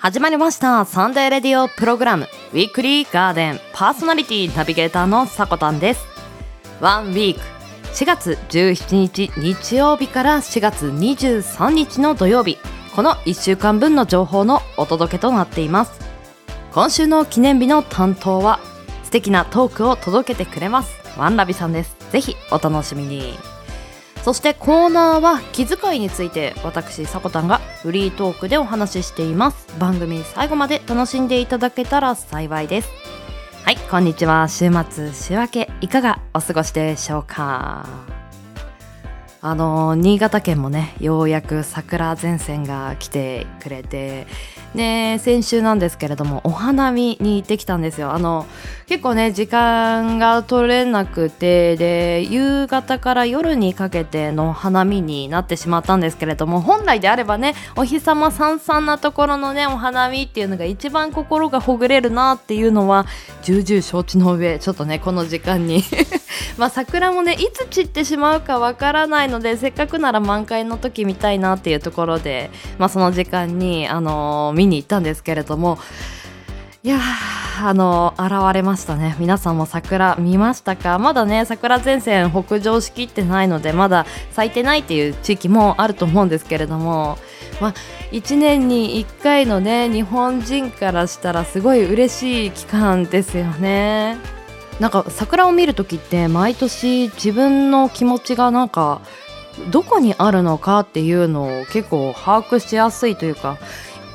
始まりました。サンデーレディオプログラム。ウィークリーガーデン。パーソナリティナビゲーターのさこたんです。ワンウィーク。4月17日日曜日から4月23日の土曜日。この1週間分の情報のお届けとなっています。今週の記念日の担当は素敵なトークを届けてくれます。ワンラビさんです。ぜひお楽しみに。そしてコーナーは気遣いについて私さこたんがフリートークでお話ししています。番組最後まで楽しんでいただけたら幸いです。はいこんにちは。週末週明けいかがお過ごしでしょうか。あの新潟県もねようやく桜前線が来てくれてで先週なんですけれどもお花見に行ってきたんですよ。あの結構ね時間が取れなくてで夕方から夜にかけての花見になってしまったんですけれども本来であればねお日様さんさんなところのねお花見っていうのが一番心がほぐれるなっていうのは重々承知の上ちょっとねこの時間に。まあ桜もねいつ散ってしまうかわからないのでせっかくなら満開の時見たいなっていうところで、まあ、その時間にあのー見に行ったんですけれどもいやあの現れましたね。皆さんも桜見ましたか？まだね桜前線北上しきってないのでまだ咲いてないっていう地域もあると思うんですけれどもまあ、1年に1回のね日本人からしたらすごい嬉しい期間ですよね。なんか桜を見る時って毎年自分の気持ちがなんかどこにあるのかっていうのを結構把握しやすいというか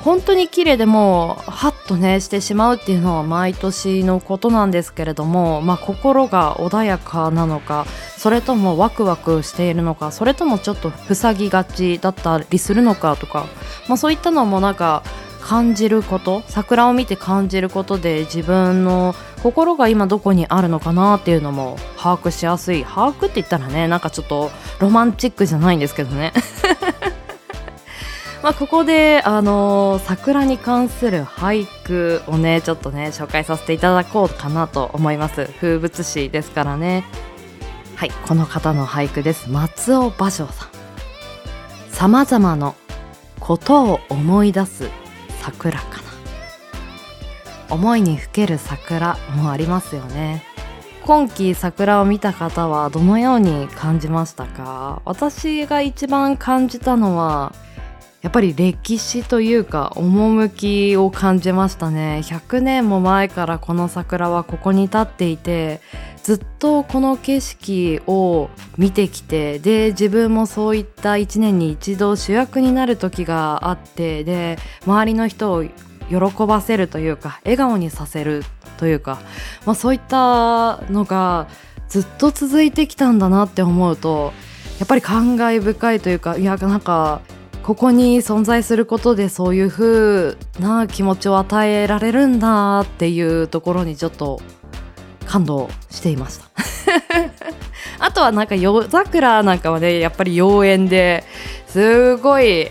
本当に綺麗でもうハッとねしてしまうっていうのは毎年のことなんですけれども、まあ、心が穏やかなのかそれともワクワクしているのかそれともちょっと塞ぎがちだったりするのかとか、まあ、そういったのもなんか感じること桜を見て感じることで自分の心が今どこにあるのかなっていうのも把握しやすい。把握って言ったらねなんかちょっとロマンチックじゃないんですけどね。まあ、ここで、あのー、桜に関する俳句をねちょっとね紹介させていただこうかなと思います。風物詩ですからね。はいこの方の俳句です。松尾芭蕉さん。さまざまのことを思い出す桜かな。思いにふける桜もありますよね。今季桜を見た方はどのように感じましたか？私が一番感じたのはやっぱり歴史というか趣を感じましたね。100年も前からこの桜はここに立っていてずっとこの景色を見てきてで自分もそういった1年に一度主役になる時があってで周りの人を喜ばせるというか笑顔にさせるというか、まあ、そういったのがずっと続いてきたんだなって思うとやっぱり感慨深いというかいやなんかここに存在することでそういう風な気持ちを与えられるんだっていうところにちょっと感動していました。あとはなんか夜桜なんかはねやっぱり妖艶ですごい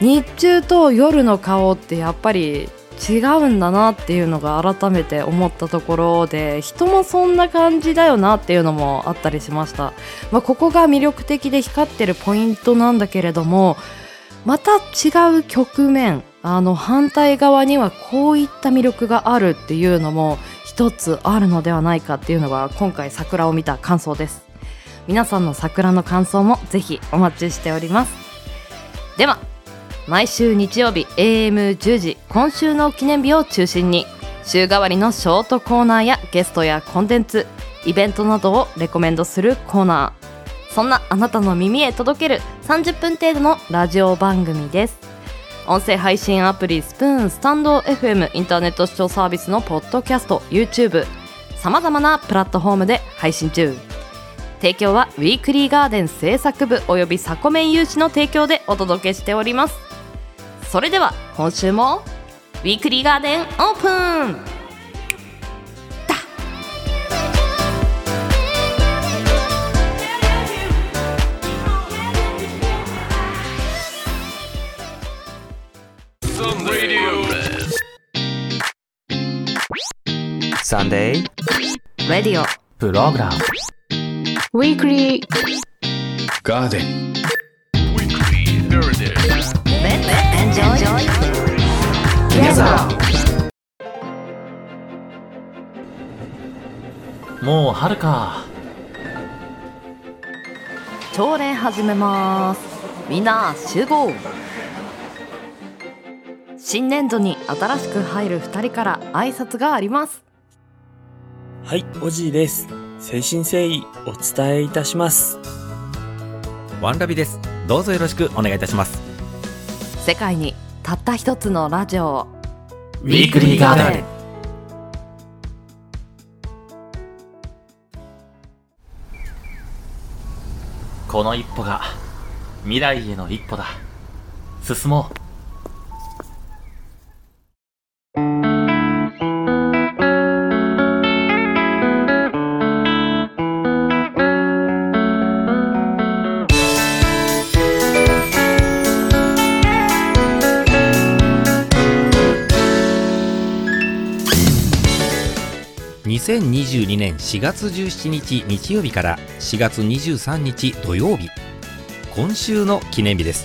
日中と夜の顔ってやっぱり違うんだなっていうのが改めて思ったところで人もそんな感じだよなっていうのもあったりしました、まあ、ここが魅力的で光ってるポイントなんだけれどもまた違う局面あの反対側にはこういった魅力があるっていうのも一つあるのではないかっていうのが今回桜を見た感想です。皆さんの桜の感想もぜひお待ちしております。では毎週日曜日 AM10 時今週の記念日を中心に週替わりのショートコーナーやゲストやコンテンツイベントなどをレコメンドするコーナー。そんなあなたの耳へ届ける30分程度のラジオ番組です。音声配信アプリスプーンスタンド FM インターネット視聴サービスのポッドキャスト YouTube さまざまなプラットフォームで配信中。提供はウィークリーガーデン制作部およびサコメン有志の提供でお届けしております。それでは今週もウィークリーガーデンオープン。Sunday Radio. プログラム Weekly. Garden. Let's enjoy もう春か。朝礼始めます。みんな集合。新年度に新しく入る2人から挨拶がありますはい、おじいです。誠心誠意お伝えいたします。ワンラビです。どうぞよろしくお願いいたします。世界にたった一つのラジオウィークリーガーデンこの一歩が未来への一歩だ進もう2022年4月17日日曜日から4月23日土曜日。今週の記念日です。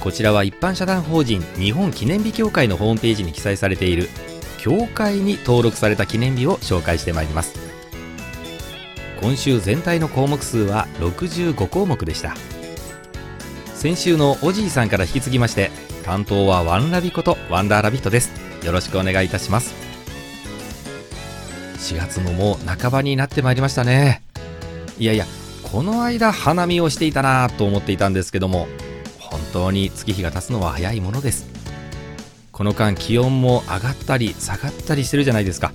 こちらは一般社団法人日本記念日協会のホームページに記載されている協会に登録された記念日を紹介してまいります。今週全体の項目数は65項目でした。先週のおじいさんから引き継ぎまして担当はワンラビことワンダーラビットです。よろしくお願いいたします。4月ももう半ばになってまいりましたね。いやいやこの間花見をしていたなと思っていたんですけども本当に月日が経つのは早いものです。この間気温も上がったり下がったりしてるじゃないですか。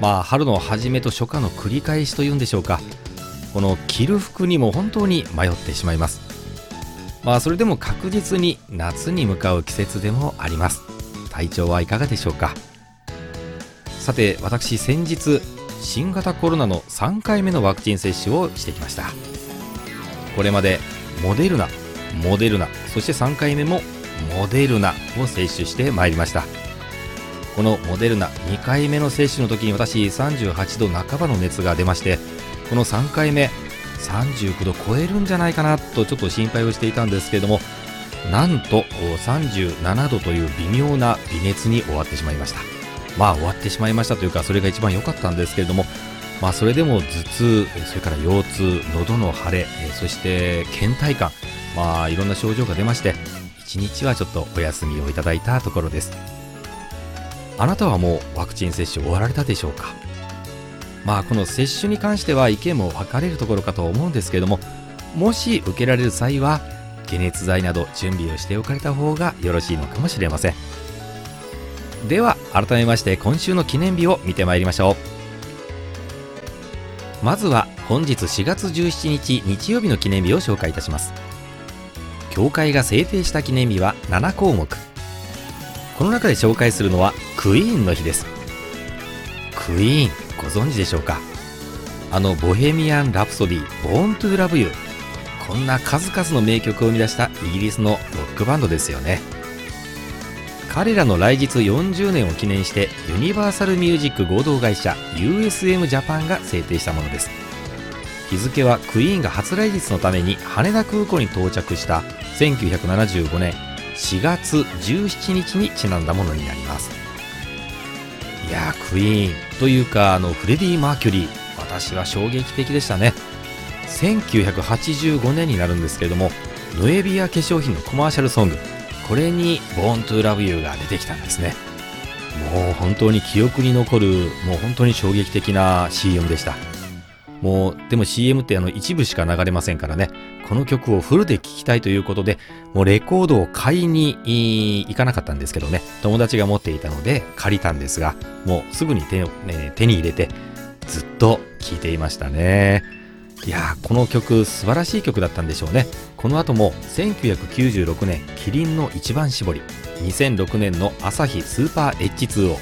まあ春の初めと初夏の繰り返しというんでしょうか。この着る服にも本当に迷ってしまいます。まあそれでも確実に夏に向かう季節でもあります。体調はいかがでしょうか。さて私先日新型コロナの3回目のワクチン接種をしてきました。これまでモデルナモデルナそして3回目もモデルナを接種してまいりました。このモデルナ2回目の接種の時に私38度半ばの熱が出ましてこの3回目39度超えるんじゃないかなとちょっと心配をしていたんですけれどもなんと37度という微妙な微熱に終わってしまいました。まあ終わってしまいましたというかそれが一番良かったんですけれどもまあそれでも頭痛それから腰痛喉の腫れそして倦怠感まあいろんな症状が出まして1日はちょっとお休みをいただいたところです。あなたはもうワクチン接種終わられたでしょうか？まあこの接種に関しては意見も分かれるところかと思うんですけれどももし受けられる際は解熱剤など準備をしておかれた方がよろしいのかもしれません。では改めまして今週の記念日を見てまいりましょう。まずは本日4月17日日曜日の記念日を紹介いたします。協会が制定した記念日は7項目。この中で紹介するのはクイーンの日です。クイーンご存知でしょうか？あのボヘミアン・ラプソディ「 Born to Love You」こんな数々の名曲を生み出したイギリスのロックバンドですよね。彼らの来日40年を記念してユニバーサルミュージック合同会社 USM ジャパンが制定したものです。日付はクイーンが初来日のために羽田空港に到着した1975年4月17日にちなんだものになります。いやクイーンというかあのフレディ・マーキュリー。私は衝撃的でしたね。1985年になるんですけれどもノエビア化粧品のコマーシャルソング。これに「Born to Love You」が出てきたんですね。もう本当に記憶に残るもう本当に衝撃的な CM でした。もうでも CM ってあの一部しか流れませんからね。この曲をフルで聴きたいということでもうレコードを買いに行かなかったんですけどね。友達が持っていたので借りたんですがもうすぐに手,、ね、手に入れてずっと聴いていましたね。いやこの曲素晴らしい曲だったんでしょうね。この後も1996年キリンの一番搾り。2006年のアサヒスーパー H2O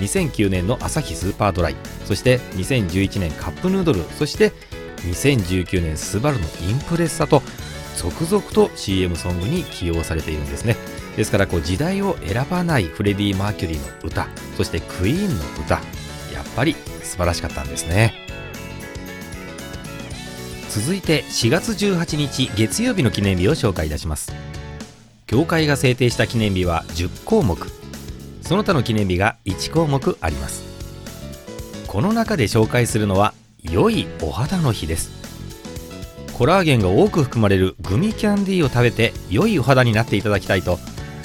2009年のアサヒスーパードライ。そして2011年カップヌードル。そして2019年スバルのインプレッサと続々と CM ソングに起用されているんですね。ですからこう時代を選ばないフレディ・マーキュリーの歌。そしてクイーンの歌。やっぱり素晴らしかったんですね。続いて4月18日月曜日の記念日を紹介いたします。協会が制定した記念日は10項目。その他の記念日が1項目あります。この中で紹介するのは良いお肌の日です。コラーゲンが多く含まれるグミキャンディーを食べて良いお肌になっていただきたいと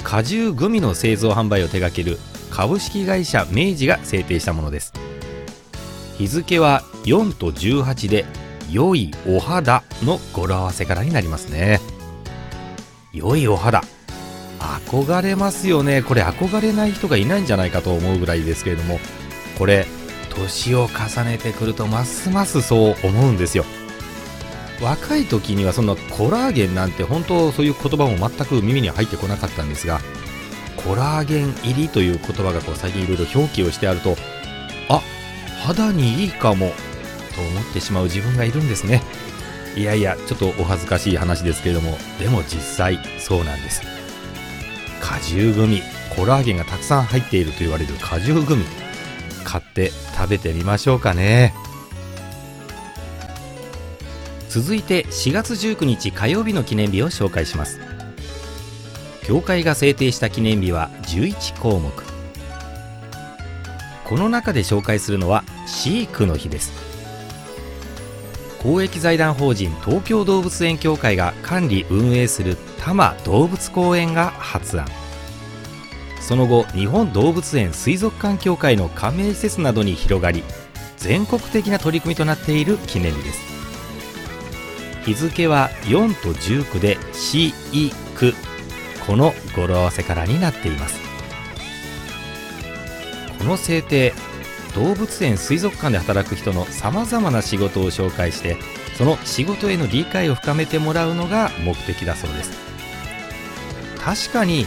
果汁グミの製造販売を手掛ける株式会社明治が制定したものです。日付は4と18で良いお肌の語呂合わせからになりますね。良いお肌。憧れますよね。これ憧れない人がいないんじゃないかと思うぐらいですけれどもこれ年を重ねてくるとますますそう思うんですよ。若い時にはそんなコラーゲンなんて本当そういう言葉も全く耳に入ってこなかったんですがコラーゲン入りという言葉がこう最近いろいろ表記をしてあるとあ肌にいいかもと思ってしまう自分がいるんですね。いやいやちょっとお恥ずかしい話ですけれども。でも実際そうなんです。果汁グミ。コラーゲンがたくさん入っていると言われる果汁グミ。買って食べてみましょうかね。続いて4月19日火曜日の記念日を紹介します。教会が制定した記念日は11項目。この中で紹介するのはシークの日です。公益財団法人東京動物園協会が管理運営する多摩動物公園が発案。その後日本動物園水族館協会の加盟施設などに広がり全国的な取り組みとなっている記念日です。日付は4と19で「しいく」この語呂合わせからになっています。この制定動物園水族館で働く人のさまざまな仕事を紹介してその仕事への理解を深めてもらうのが目的だそうです。確かに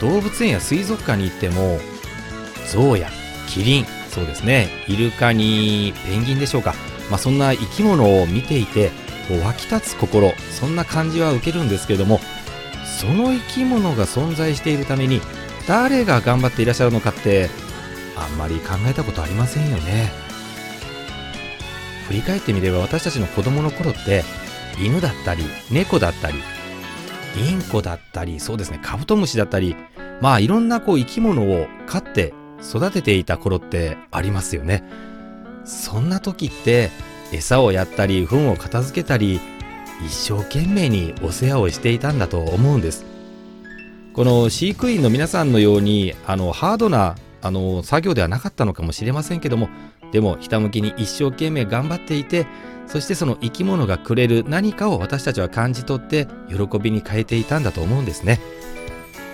動物園や水族館に行っても象やキリンそうですねイルカにペンギンでしょうか、まあ、そんな生き物を見ていてこう湧き立つ心そんな感じは受けるんですけれどもその生き物が存在しているために誰が頑張っていらっしゃるのかってあんまり考えたことありませんよね。振り返ってみれば私たちの子供の頃って犬だったり猫だったりインコだったりそうですねカブトムシだったりまあいろんなこう生き物を飼って育てていた頃ってありますよね。そんな時って餌をやったり糞を片付けたり一生懸命にお世話をしていたんだと思うんです。この飼育員の皆さんのようにあのハードなあの作業ではなかったのかもしれませんけどもでもひたむきに一生懸命頑張っていてそしてその生き物がくれる何かを私たちは感じ取って喜びに変えていたんだと思うんですね。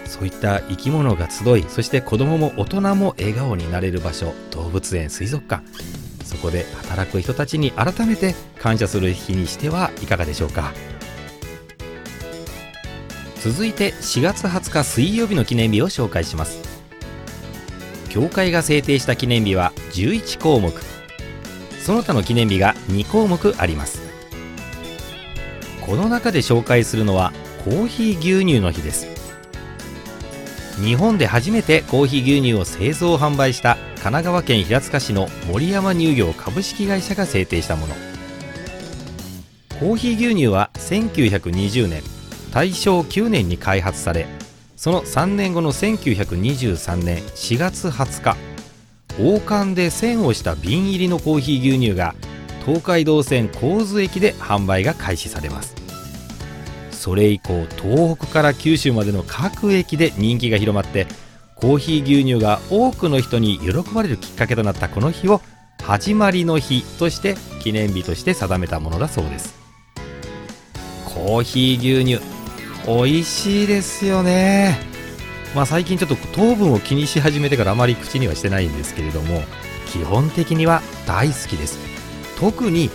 そういった生き物が集いそして子供も大人も笑顔になれる場所動物園水族館そこで働く人たちに改めて感謝する日にしてはいかがでしょうか。続いて4月20日水曜日の記念日を紹介します。教会が制定した記念日は11項目。その他の記念日が2項目あります。この中で紹介するのはコーヒー牛乳の日です。日本で初めてコーヒー牛乳を製造販売した神奈川県平塚市の森山乳業株式会社が制定したもの。コーヒー牛乳は1920年大正9年に開発されその3年後の1923年4月20日王冠で線をした瓶入りのコーヒー牛乳が東海道線神津駅で販売が開始されます。それ以降東北から九州までの各駅で人気が広まってコーヒー牛乳が多くの人に喜ばれるきっかけとなったこの日を始まりの日として記念日として定めたものだそうです。コーヒー牛乳美味しいですよね。まあ最近ちょっと糖分を気にし始めてからあまり口にはしてないんですけれども基本的には大好きです。特に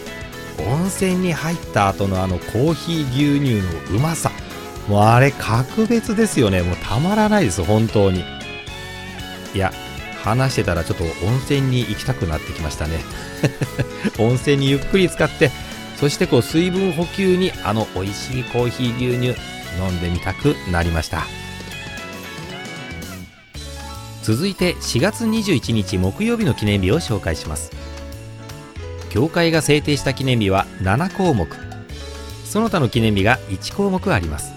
温泉に入った後のあのコーヒー牛乳のうまさ。もうあれ格別ですよね。もうたまらないです本当に。いや話してたらちょっと温泉に行きたくなってきましたね。温泉にゆっくり使ってそしてこう水分補給にあの美味しいコーヒー牛乳飲んでみたくなりました。続いて4月21日木曜日の記念日を紹介します。教会が制定した記念日は7項目。その他の記念日が1項目あります。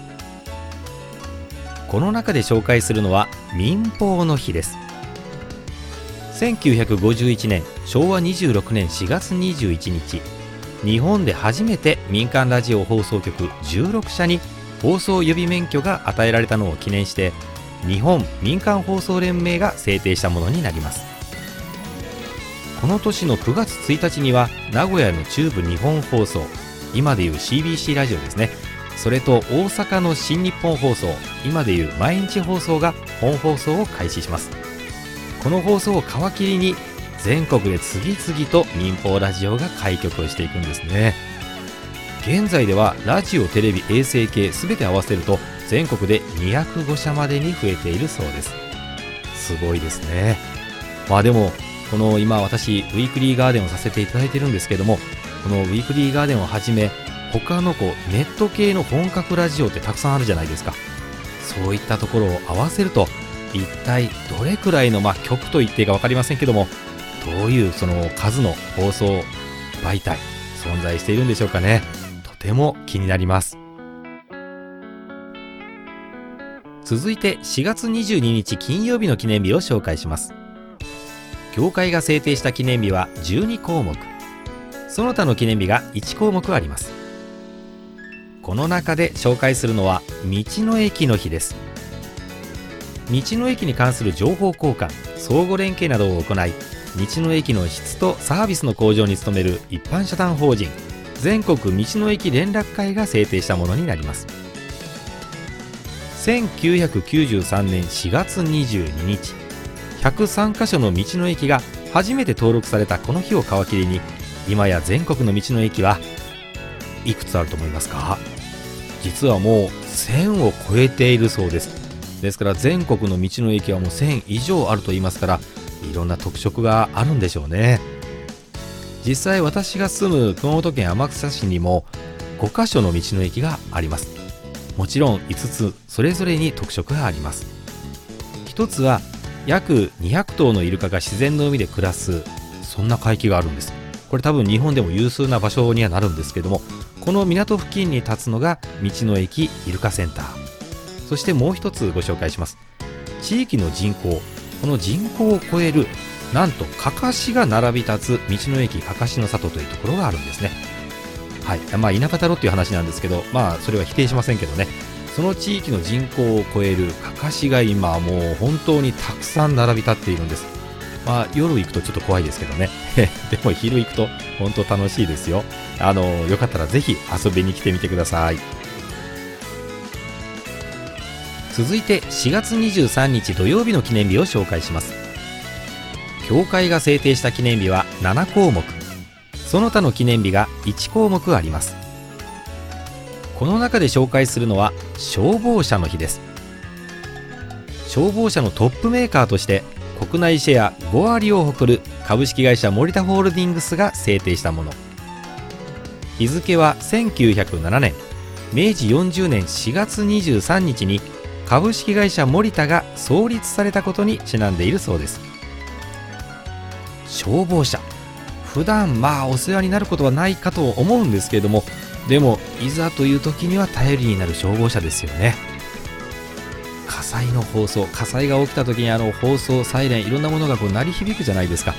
この中で紹介するのは民放の日です。1951年昭和26年4月21日。日本で初めて民間ラジオ放送局16社に放送予備免許が与えられたのを記念して日本民間放送連盟が制定したものになります。この年の9月1日には名古屋の中部日本放送今でいう CBC ラジオですね。それと大阪の新日本放送今でいう毎日放送が本放送を開始します。この放送を皮切りに全国で次々と民放ラジオが開局をしていくんですね。現在ではラジオテレビ衛星系全て合わせると全国で205社までに増えているそうです。すごいですね。まあでもこの今私ウィークリーガーデンをさせていただいてるんですけどもこのウィークリーガーデンをはじめ他のこうネット系の本格ラジオってたくさんあるじゃないですか。そういったところを合わせると一体どれくらいの、まあ、曲と言っていいか分かりませんけどもどういうその数の放送媒体存在しているんでしょうかね。ても気になります。続いて4月22日金曜日の記念日を紹介します。協会が制定した記念日は12項目。その他の記念日が1項目あります。この中で紹介するのは道の駅の日です。道の駅に関する情報交換相互連携などを行い道の駅の質とサービスの向上に努める一般社団法人全国道の駅連絡会が制定したものになります。1993年4月22日103カ所の道の駅が初めて登録されたこの日を皮切りに今や全国の道の駅はいくつあると思いますか？実はもう1000を超えているそうです。ですから全国の道の駅はもう1000以上あると言いますからいろんな特色があるんでしょうね。実際私が住む熊本県天草市にも5カ所の道の駅があります。もちろん5つそれぞれに特色があります。一つは約200頭のイルカが自然の海で暮らすそんな海域があるんです。これ多分日本でも有数な場所にはなるんですけどもこの港付近に立つのが道の駅イルカセンター。そしてもう一つご紹介します。地域の人口この人口を超えるなんとかかしが並び立つ道の駅かかしの里というところがあるんですね。はい。まあ田舎太郎っていう話なんですけどまあそれは否定しませんけどね。その地域の人口を超えるかかしが今もう本当にたくさん並び立っているんです。まあ夜行くとちょっと怖いですけどね。でも昼行くと本当楽しいですよ。あのよかったらぜひ遊びに来てみてください。続いて4月23日土曜日の記念日を紹介します。協会が制定した記念日は7項目。その他の記念日が1項目あります。この中で紹介するのは消防車の日です。消防車のトップメーカーとして国内シェア5割を誇る株式会社森田ホールディングスが制定したもの。日付は1907年。明治40年4月23日に株式会社森田が創立されたことにちなんでいるそうです。消防車。普段まあお世話になることはないかと思うんですけれどもでもいざという時には頼りになる消防車ですよね。火災の放送火災が起きた時にあの放送サイレンいろんなものがこう鳴り響くじゃないですか。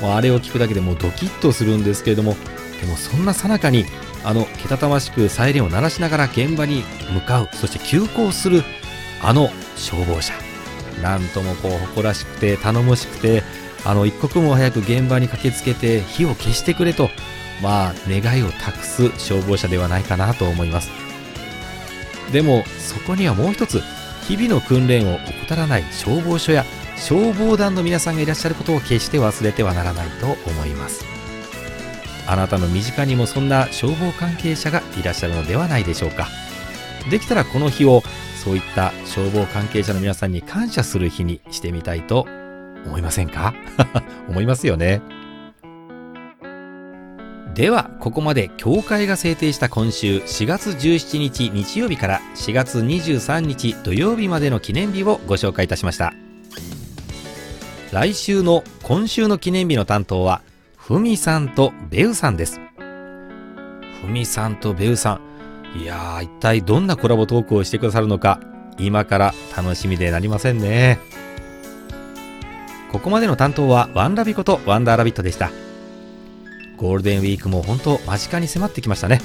もうあれを聞くだけでもうドキッとするんですけれどもでもそんなさなかにあのけたたましくサイレンを鳴らしながら現場に向かうそして急行するあの消防車。なんともこう誇らしくて頼もしくてあの一刻も早く現場に駆けつけて火を消してくれとまあ願いを託す消防車ではないかなと思います。でもそこにはもう一つ日々の訓練を怠らない消防署や消防団の皆さんがいらっしゃることを決して忘れてはならないと思います。あなたの身近にもそんな消防関係者がいらっしゃるのではないでしょうか。できたらこの日をそういった消防関係者の皆さんに感謝する日にしてみたいと思いませんか？思いますよね。では、ここまで協会が制定した今週4月17日日曜日から4月23日土曜日までの記念日をご紹介いたしました。来週の今週の記念日の担当は、ふみさんとべうさんです。ふみさんとべうさん、いやー、一体どんなコラボトークをしてくださるのか、今から楽しみでなりませんね。ここまでの担当はワンラビことワンダーラビットでした。ゴールデンウィークも本当間近に迫ってきましたね。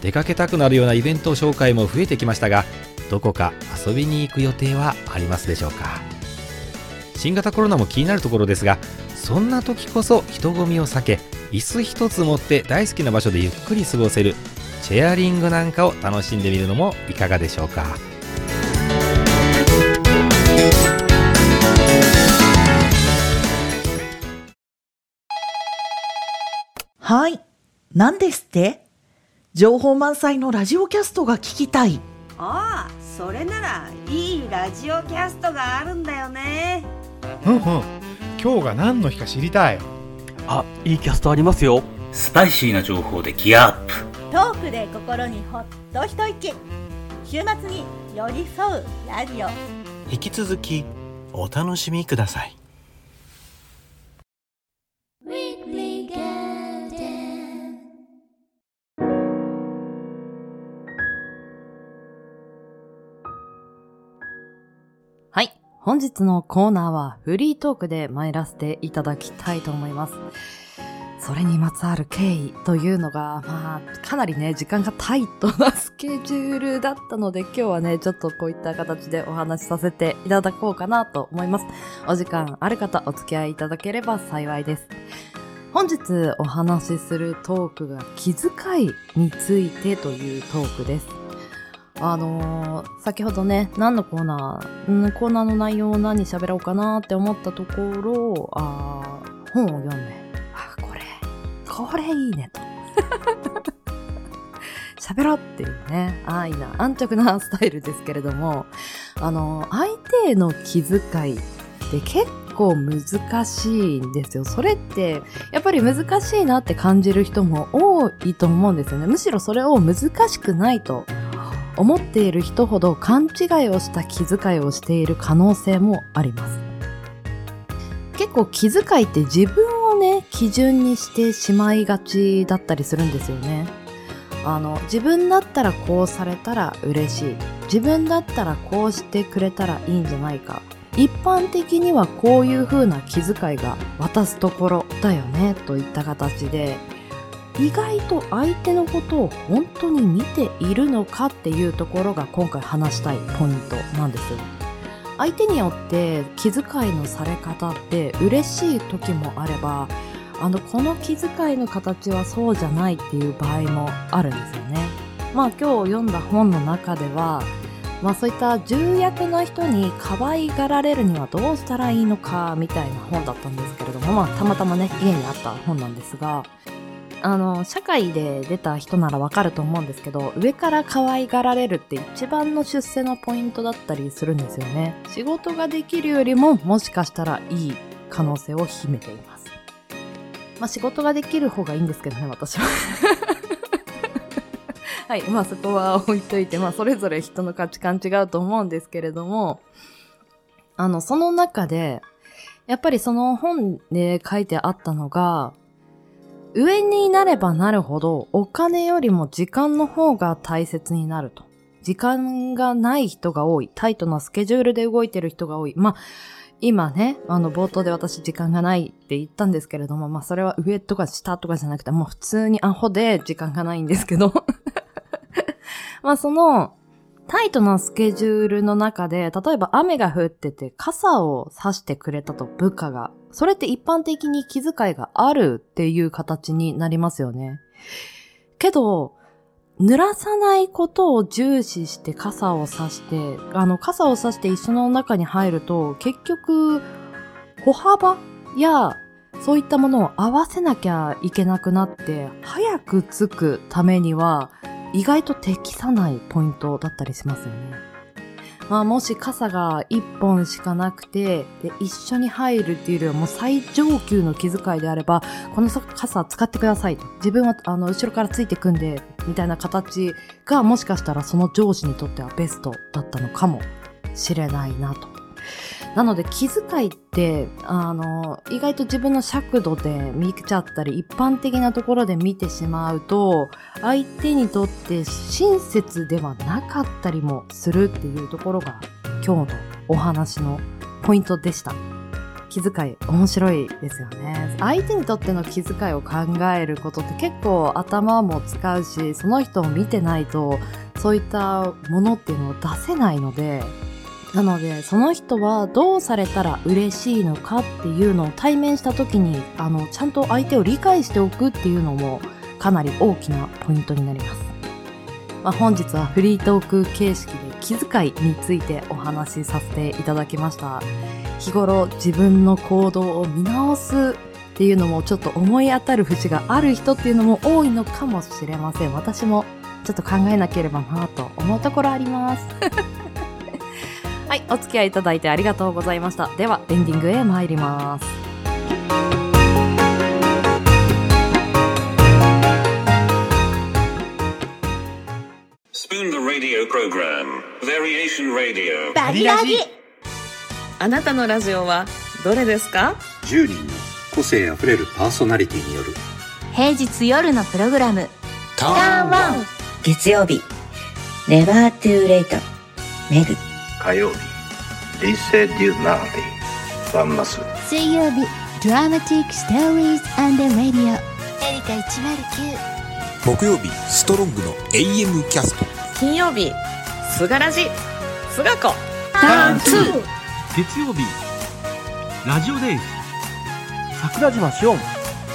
出かけたくなるようなイベント紹介も増えてきましたがどこか遊びに行く予定はありますでしょうか。新型コロナも気になるところですがそんな時こそ人混みを避け椅子一つ持って大好きな場所でゆっくり過ごせるチェアリングなんかを楽しんでみるのもいかがでしょうか。はい。何ですって？情報満載のラジオキャストが聞きたい。ああそれならいいラジオキャストがあるんだよね。ふんふん。今日が何の日か知りたい。あ、いいキャストありますよ。スパイシーな情報でギアアップ。トークで心にほっと一息。週末に寄り添うラジオ。引き続きお楽しみください本日のコーナーはフリートークで参らせていただきたいと思います。それにまつわる経緯というのが、まあ、かなりね、時間がタイトなスケジュールだったので、今日はね、ちょっとこういった形でお話しさせていただこうかなと思います。お時間ある方、お付き合いいただければ幸いです。本日お話しするトークが気遣いについてというトークです。あのー、先ほどね、何のコーナー、んコーナーの内容を何喋ろうかなって思ったところ、あ本を読んで、あ、これ、これいいねと。喋ろうっていうね、安易な、安直なスタイルですけれども、あのー、相手への気遣いって結構難しいんですよ。それって、やっぱり難しいなって感じる人も多いと思うんですよね。むしろそれを難しくないと思っている人ほど勘違いをした気遣いをしている可能性もあります。結構気遣いって自分をね、基準にしてしまいがちだったりするんですよね。あの、自分だったらこうされたら嬉しい。自分だったらこうしてくれたらいいんじゃないか。一般的にはこういう風な気遣いが渡すところだよね、といった形で、意外と相手のことを本当に見ているのかっていうところが今回話したいポイントなんです。相手によって気遣いのされ方って嬉しい時もあれば、あの、この気遣いの形はそうじゃないっていう場合もあるんですよね。まあ今日読んだ本の中では、まあそういった重役な人に可愛がられるにはどうしたらいいのかみたいな本だったんですけれども、まあたまたまね、家にあった本なんですが、あの、社会で出た人ならわかると思うんですけど、上から可愛がられるって一番の出世のポイントだったりするんですよね。仕事ができるよりも、もしかしたらいい可能性を秘めています。まあ仕事ができる方がいいんですけどね、私は。はい。まあそこは置いといて、まあそれぞれ人の価値観違うと思うんですけれども、あの、その中で、やっぱりその本で書いてあったのが、上になればなるほどお金よりも時間の方が大切になると。時間がない人が多い。タイトなスケジュールで動いてる人が多い。まあ、今ね、あの、冒頭で私時間がないって言ったんですけれども、まあ、それは上とか下とかじゃなくて、もう普通にアホで時間がないんですけど。まあ、その、タイトなスケジュールの中で、例えば雨が降ってて傘を差してくれたと部下が。それって一般的に気遣いがあるっていう形になりますよね。けど、濡らさないことを重視して傘を差して、あの傘を差して一緒の中に入ると、結局、歩幅やそういったものを合わせなきゃいけなくなって、早く着くためには、意外と適さないポイントだったりしますよね。まあもし傘が一本しかなくて、で、一緒に入るっていうよりはもう最上級の気遣いであれば、この傘使ってくださいと。自分はあの後ろからついてくんで、みたいな形がもしかしたらその上司にとってはベストだったのかもしれないなと。なので気遣いって、あの、意外と自分の尺度で見ちゃったり、一般的なところで見てしまうと、相手にとって親切ではなかったりもするっていうところが今日のお話のポイントでした。気遣い面白いですよね。相手にとっての気遣いを考えることって結構頭も使うし、その人を見てないとそういったものっていうのを出せないので、なので、その人はどうされたら嬉しいのかっていうのを対面した時に、あの、ちゃんと相手を理解しておくっていうのもかなり大きなポイントになります。まあ、本日はフリートーク形式で気遣いについてお話しさせていただきました。日頃自分の行動を見直すっていうのもちょっと思い当たる節がある人っていうのも多いのかもしれません。私もちょっと考えなければなと思うところあります。はい、お付き合いいただいてありがとうございました。では、エンディングへ参ります。Spoon the radio program. Variation Radio. バリラジ。あなたのラジオはどれですか？10人の個性あふれるパーソナリティによる。平日夜のプログラム。ターンワン。月曜日。Never Too Late メグ火曜日 They Said You Naughty バンマス水曜日 Dramatic Stories and Radio エリカ109木曜日ストロングの AM キャスト。金曜日すがらじ。すがこ。ターン2月曜日ラジオデイズ桜島しおん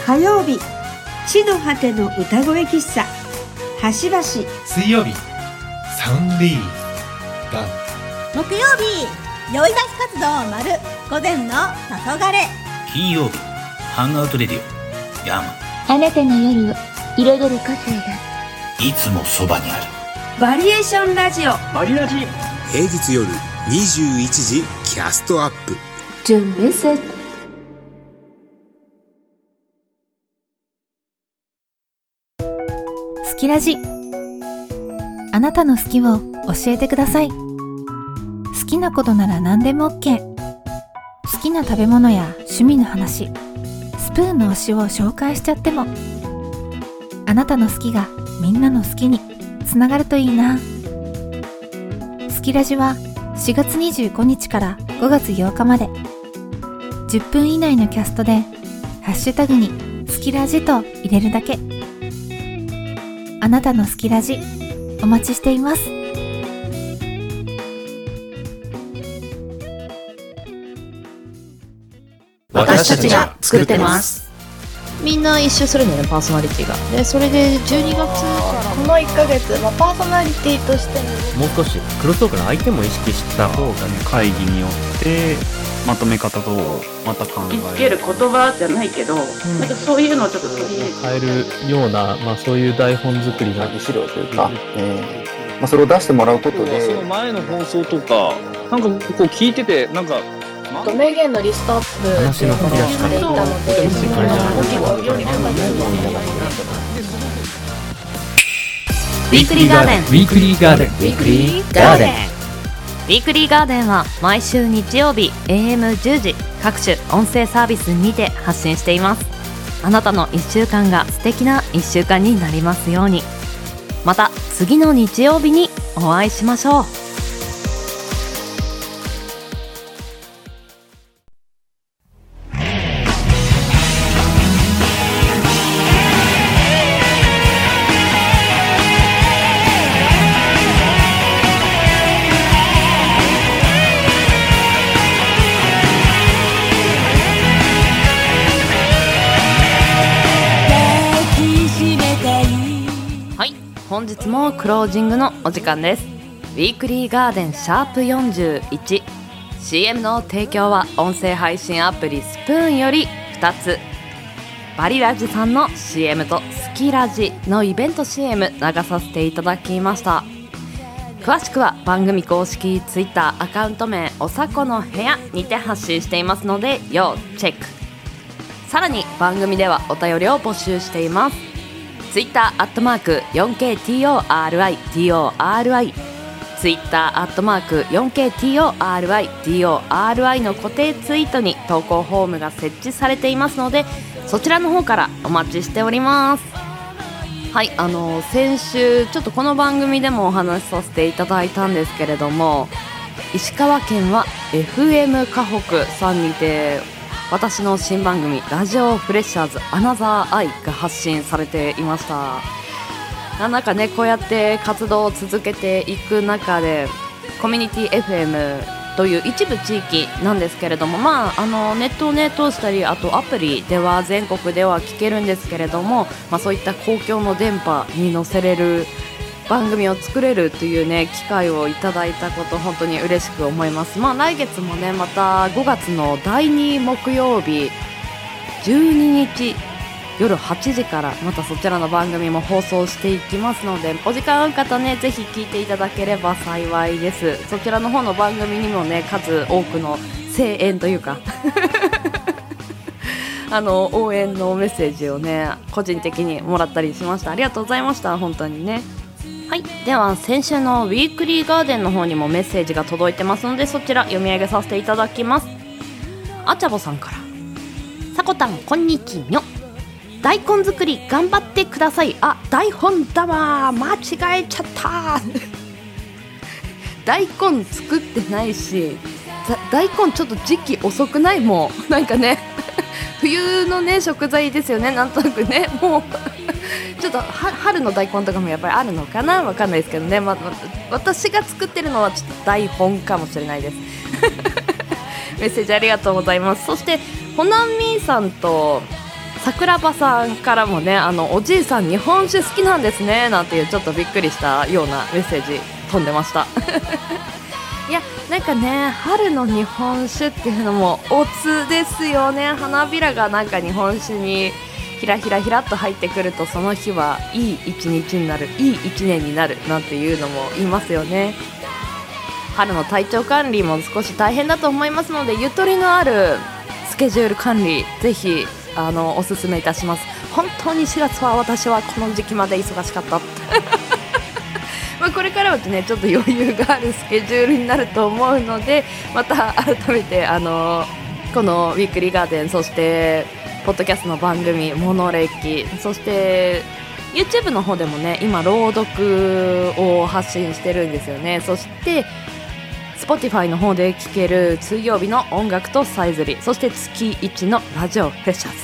火曜日地の果ての歌声喫茶。端々水曜日サウンディー。ガン木曜日酔い出し活動丸午前の黄昏。金曜日ハンガウトレディオヤーマ。あなたの夜を彩る個性が。いつもそばにある。バリエーションラジオ。バリラジ。平日夜21時キャストアップ。準備せ好きラジ。あなたの好きを教えてください。好きなことなら何でも OK 好きな食べ物や趣味の話。スプーンの推しを紹介しちゃっても。あなたの好きがみんなの好きにつながるといいな。好きラジは4月25日から5月8日まで。10分以内のキャストでハッシュタグに好きラジと入れるだけ。あなたの好きラジお待ちしています。私たちが作ってます。みんな一周するんだよねパーソナリティが。でそれで12月からこの1ヶ月、まあ、パーソナリティとしてもう少しクロストークの相手も意識した。方がね会議によってまとめ方とまた考えつける言葉じゃないけど、なんかそういうのをちょっと取り入れて変えるような、まあ、そういう台本作りの。資料というか、えーまあ、それを出してもらうことで。その前の放送とかなんかこう聞いててなんか名言のリストアップ話のっていうのをしていたのでそれをより深く Weekly Garden。Weekly Garden。Weekly Garden。Weekly Garden は毎週日曜日 AM10 時各種音声サービスにて発信しています。あなたの1週間が素敵な1週間になりますように。また次の日曜日にお会いしましょうクロージングのお時間です。ウィークリーガーデンシャープ 41CM の提供は音声配信アプリスプーンより2つ。バリラジさんの CM とスキラジのイベント CM 流させていただきました。詳しくは番組公式 Twitter アカウント名おさこの部屋にて発信していますので要チェック。さらに番組ではお便りを募集しています。ツイッターアットマーク 4KTORITORI ツイッターアットマーク 4KTORITORI の固定ツイートに投稿フォームが設置されていますのでそちらの方からお待ちしております。はいあの先週ちょっとこの番組でもお話しさせていただいたんですけれども石川県は FM 河北さんにて私の新番組「ラジオフレッシャーズアナザーアイ」が発信されていました。なんかねこうやって活動を続けていく中でコミュニティ FM という一部地域なんですけれども、まあ、あのネットを、ね、通したりあとアプリでは全国では聞けるんですけれども、まあ、そういった公共の電波に載せれる番組を作れるというね機会をいただいたこと本当に嬉しく思います。まあ来月もねまた5月の第2木曜日12日夜8時からまたそちらの番組も放送していきますのでお時間ある方ねぜひ聞いていただければ幸いです。そちらの方の番組にもね数多くの声援というか あの応援のメッセージをね個人的にもらったりしました。ありがとうございました本当にね。はい。では先週のウィークリーガーデンの方にもメッセージが届いてますのでそちら読み上げさせていただきます。あちゃぼさんから。さこたんこんにちは。大根作り頑張ってください。あ台本だわ。間違えちゃった。大根作ってないし大根ちょっと時期遅くない？もう。なんかね。冬のね食材ですよね。なんとなくね。もう。ちょっと春の大根とかもやっぱりあるのかな？わかんないですけどね、ま、私が作ってるのはちょっと台本かもしれないです。メッセージありがとうございます。そしてほなみさんと桜庭さんからもねあのおじいさん日本酒好きなんですね。なんていうちょっとびっくりしたようなメッセージ飛んでました。いやなんかね春の日本酒っていうのもおつですよね。花びらがなんか日本酒にひらひらひらっと入ってくるとその日はいい一日になるいい一年になるなんていうのも言いますよね。春の体調管理も少し大変だと思いますのでゆとりのあるスケジュール管理ぜひあのおすすめいたします。本当に4月は私はこの時期まで忙しかった。まあこれからはねちょっと余裕があるスケジュールになると思うのでまた改めてあのこのウィークリーガーデンそしてポッドキャストの番組「モノレキ」そして YouTube の方でもね今朗読を発信してるんですよね。そして Spotify の方で聴ける水曜日の音楽とさえずりそして月1のラジオフレッシャーズ。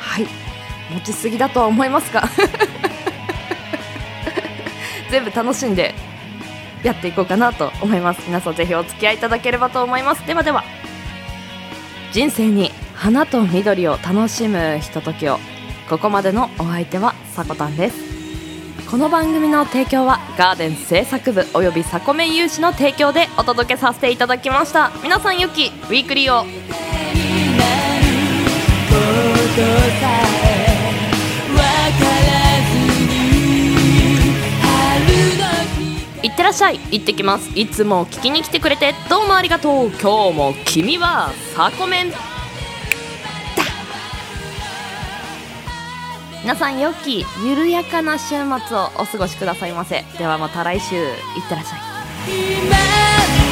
はい。持ちすぎだとは思いますが。全部楽しんでやっていこうかなと思います。皆さんぜひお付き合いいただければと思います。ではでは人生に花と緑を楽しむひとときを。ここまでのお相手はさこたんです。この番組の提供はガーデン製作部およびサコメン有志の提供でお届けさせていただきました。皆さんよきウィークリーを。いってらっしゃい。行ってきます。いつも聞きに来てくれてどうもありがとう。今日も君はサコメン。皆さん良き緩やかな週末をお過ごしくださいませ。ではまた来週。いってらっしゃい。